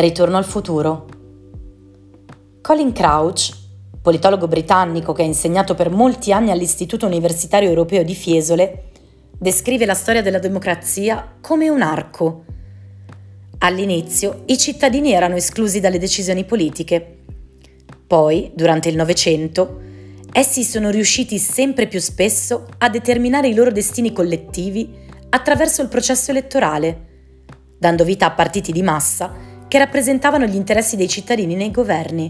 Ritorno al futuro. Colin Crouch, politologo britannico che ha insegnato per molti anni all'Istituto Universitario Europeo di Fiesole, descrive la storia della democrazia come un arco. All'inizio i cittadini erano esclusi dalle decisioni politiche. Poi, durante il Novecento, essi sono riusciti sempre più spesso a determinare i loro destini collettivi attraverso il processo elettorale, dando vita a partiti di massa che rappresentavano gli interessi dei cittadini nei governi.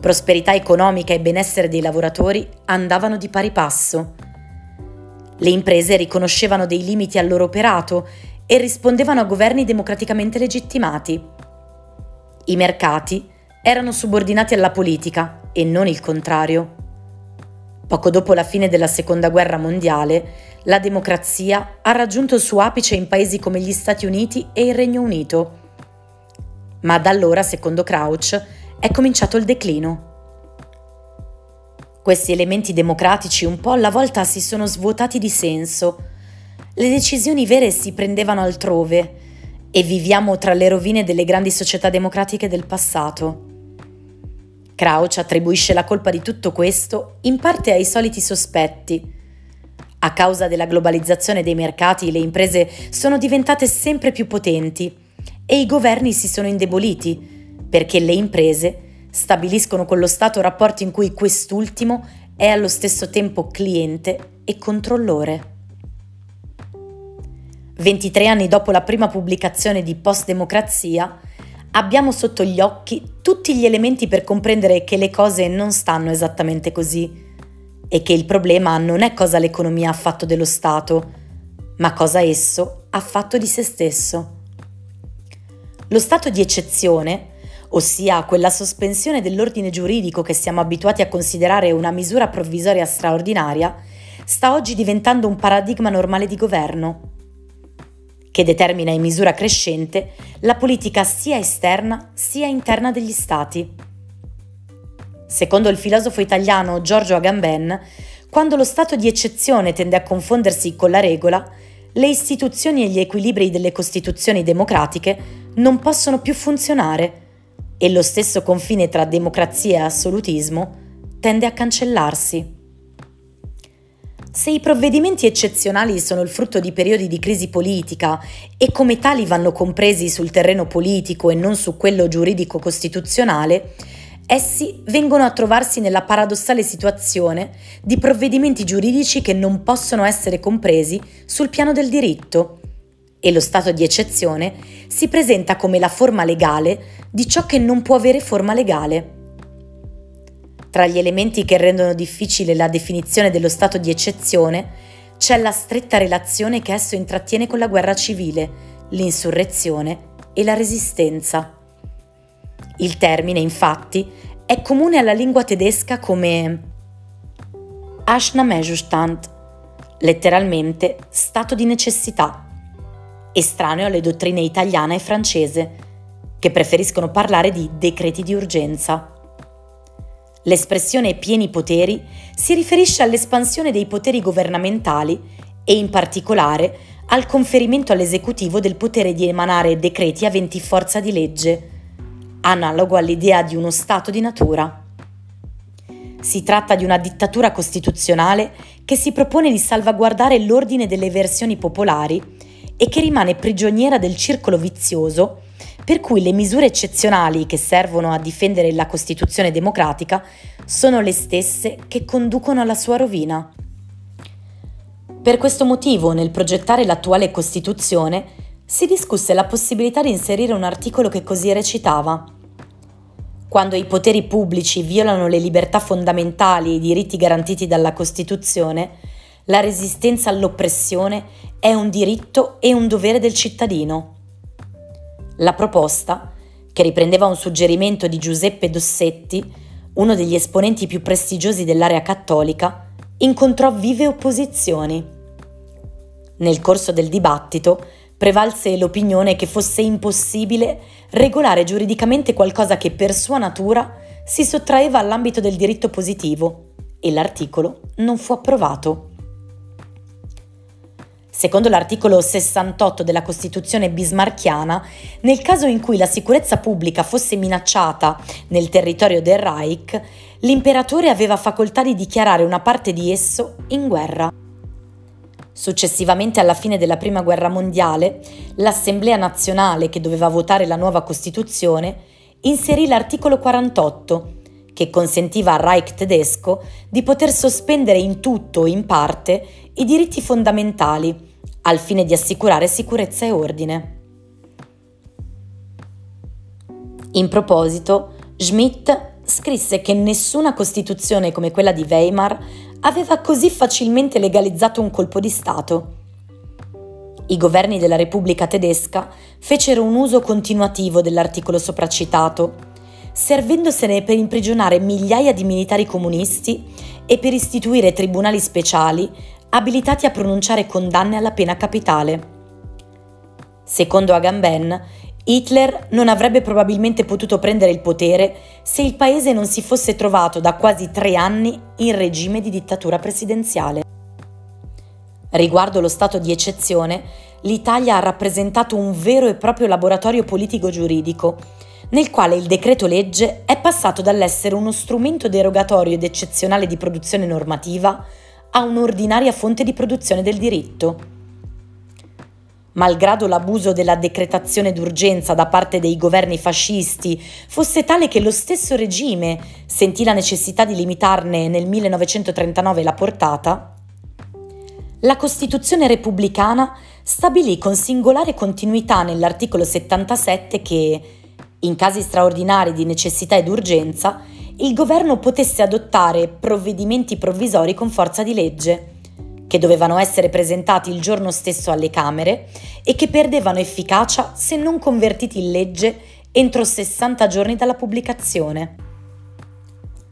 Prosperità economica e benessere dei lavoratori andavano di pari passo. Le imprese riconoscevano dei limiti al loro operato e rispondevano a governi democraticamente legittimati. I mercati erano subordinati alla politica e non il contrario. Poco dopo la fine della Seconda Guerra Mondiale, la democrazia ha raggiunto il suo apice in paesi come gli Stati Uniti e il Regno Unito. Ma da allora, secondo Crouch, è cominciato il declino. Questi elementi democratici un po' alla volta si sono svuotati di senso. Le decisioni vere si prendevano altrove e viviamo tra le rovine delle grandi società democratiche del passato. Crouch attribuisce la colpa di tutto questo in parte ai soliti sospetti. A causa della globalizzazione dei mercati le imprese sono diventate sempre più potenti e i governi si sono indeboliti perché le imprese stabiliscono con lo Stato rapporti in cui quest'ultimo è allo stesso tempo cliente e controllore. 23 anni dopo la prima pubblicazione di Post Democrazia, abbiamo sotto gli occhi tutti gli elementi per comprendere che le cose non stanno esattamente così e che il problema non è cosa l'economia ha fatto dello Stato, ma cosa esso ha fatto di se stesso. Lo stato di eccezione, ossia quella sospensione dell'ordine giuridico che siamo abituati a considerare una misura provvisoria straordinaria, sta oggi diventando un paradigma normale di governo che determina in misura crescente la politica sia esterna sia interna degli Stati. Secondo il filosofo italiano Giorgio Agamben, quando lo stato di eccezione tende a confondersi con la regola, le istituzioni e gli equilibri delle costituzioni democratiche non possono più funzionare e lo stesso confine tra democrazia e assolutismo tende a cancellarsi. Se i provvedimenti eccezionali sono il frutto di periodi di crisi politica e come tali vanno compresi sul terreno politico e non su quello giuridico costituzionale, essi vengono a trovarsi nella paradossale situazione di provvedimenti giuridici che non possono essere compresi sul piano del diritto e lo stato di eccezione si presenta come la forma legale di ciò che non può avere forma legale. Tra gli elementi che rendono difficile la definizione dello stato di eccezione c'è la stretta relazione che esso intrattiene con la guerra civile, l'insurrezione e la resistenza. Il termine, infatti, è comune alla lingua tedesca come Ausnahmezustand, letteralmente stato di necessità, estraneo alle dottrine italiana e francese, che preferiscono parlare di decreti di urgenza. L'espressione pieni poteri si riferisce all'espansione dei poteri governamentali e in particolare al conferimento all'esecutivo del potere di emanare decreti aventi forza di legge, analogo all'idea di uno Stato di natura. Si tratta di una dittatura costituzionale che si propone di salvaguardare l'ordine delle versioni popolari e che rimane prigioniera del circolo vizioso per cui le misure eccezionali che servono a difendere la Costituzione democratica sono le stesse che conducono alla sua rovina. Per questo motivo, nel progettare l'attuale Costituzione, si discusse la possibilità di inserire un articolo che così recitava. Quando i poteri pubblici violano le libertà fondamentali e i diritti garantiti dalla Costituzione, la resistenza all'oppressione è un diritto e un dovere del cittadino. La proposta, che riprendeva un suggerimento di Giuseppe Dossetti, uno degli esponenti più prestigiosi dell'area cattolica, incontrò vive opposizioni. Nel corso del dibattito prevalse l'opinione che fosse impossibile regolare giuridicamente qualcosa che per sua natura si sottraeva all'ambito del diritto positivo e l'articolo non fu approvato. Secondo l'articolo 68 della Costituzione bismarchiana, nel caso in cui la sicurezza pubblica fosse minacciata nel territorio del Reich, l'imperatore aveva facoltà di dichiarare una parte di esso in guerra. Successivamente alla fine della Prima Guerra Mondiale, l'Assemblea nazionale che doveva votare la nuova Costituzione inserì l'articolo 48, che consentiva al Reich tedesco di poter sospendere in tutto o in parte i diritti fondamentali al fine di assicurare sicurezza e ordine. In proposito, Schmidt scrisse che nessuna Costituzione come quella di Weimar aveva così facilmente legalizzato un colpo di Stato. I governi della Repubblica tedesca fecero un uso continuativo dell'articolo sopracitato, servendosene per imprigionare migliaia di militari comunisti e per istituire tribunali speciali abilitati a pronunciare condanne alla pena capitale. Secondo Agamben, Hitler non avrebbe probabilmente potuto prendere il potere se il paese non si fosse trovato da quasi tre anni in regime di dittatura presidenziale. Riguardo lo stato di eccezione, l'Italia ha rappresentato un vero e proprio laboratorio politico-giuridico, nel quale il decreto legge è passato dall'essere uno strumento derogatorio ed eccezionale di produzione normativa a un'ordinaria fonte di produzione del diritto. Malgrado l'abuso della decretazione d'urgenza da parte dei governi fascisti fosse tale che lo stesso regime sentì la necessità di limitarne nel 1939 la portata, la Costituzione repubblicana stabilì con singolare continuità nell'articolo 77 che, in casi straordinari di necessità ed urgenza, il governo potesse adottare provvedimenti provvisori con forza di legge, che dovevano essere presentati il giorno stesso alle Camere e che perdevano efficacia se non convertiti in legge entro 60 giorni dalla pubblicazione.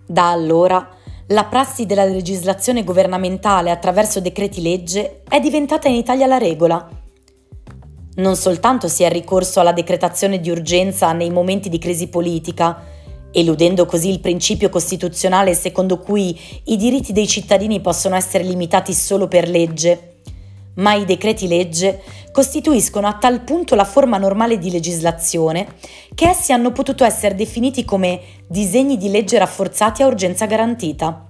Da allora, la prassi della legislazione governamentale attraverso decreti legge è diventata in Italia la regola. Non soltanto si è ricorso alla decretazione di urgenza nei momenti di crisi politica, eludendo così il principio costituzionale secondo cui i diritti dei cittadini possono essere limitati solo per legge. Ma i decreti legge costituiscono a tal punto la forma normale di legislazione che essi hanno potuto essere definiti come disegni di legge rafforzati a urgenza garantita.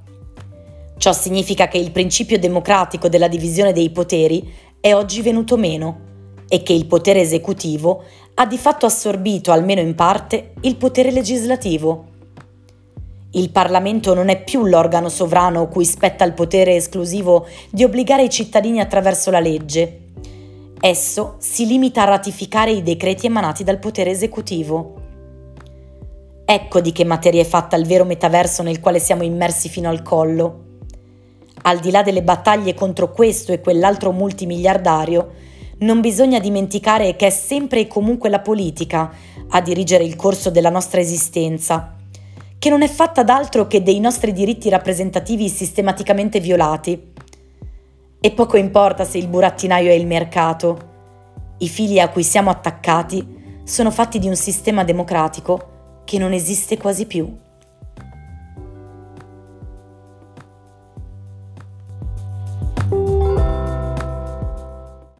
Ciò significa che il principio democratico della divisione dei poteri è oggi venuto meno e che il potere esecutivo ha di fatto assorbito, almeno in parte, il potere legislativo. Il Parlamento non è più l'organo sovrano cui spetta il potere esclusivo di obbligare i cittadini attraverso la legge. Esso si limita a ratificare i decreti emanati dal potere esecutivo. Ecco di che materia è fatta il vero metaverso nel quale siamo immersi fino al collo. Al di là delle battaglie contro questo e quell'altro multimiliardario, non bisogna dimenticare che è sempre e comunque la politica a dirigere il corso della nostra esistenza, che non è fatta d'altro che dei nostri diritti rappresentativi sistematicamente violati. E poco importa se il burattinaio è il mercato. I fili a cui siamo attaccati sono fatti di un sistema democratico che non esiste quasi più.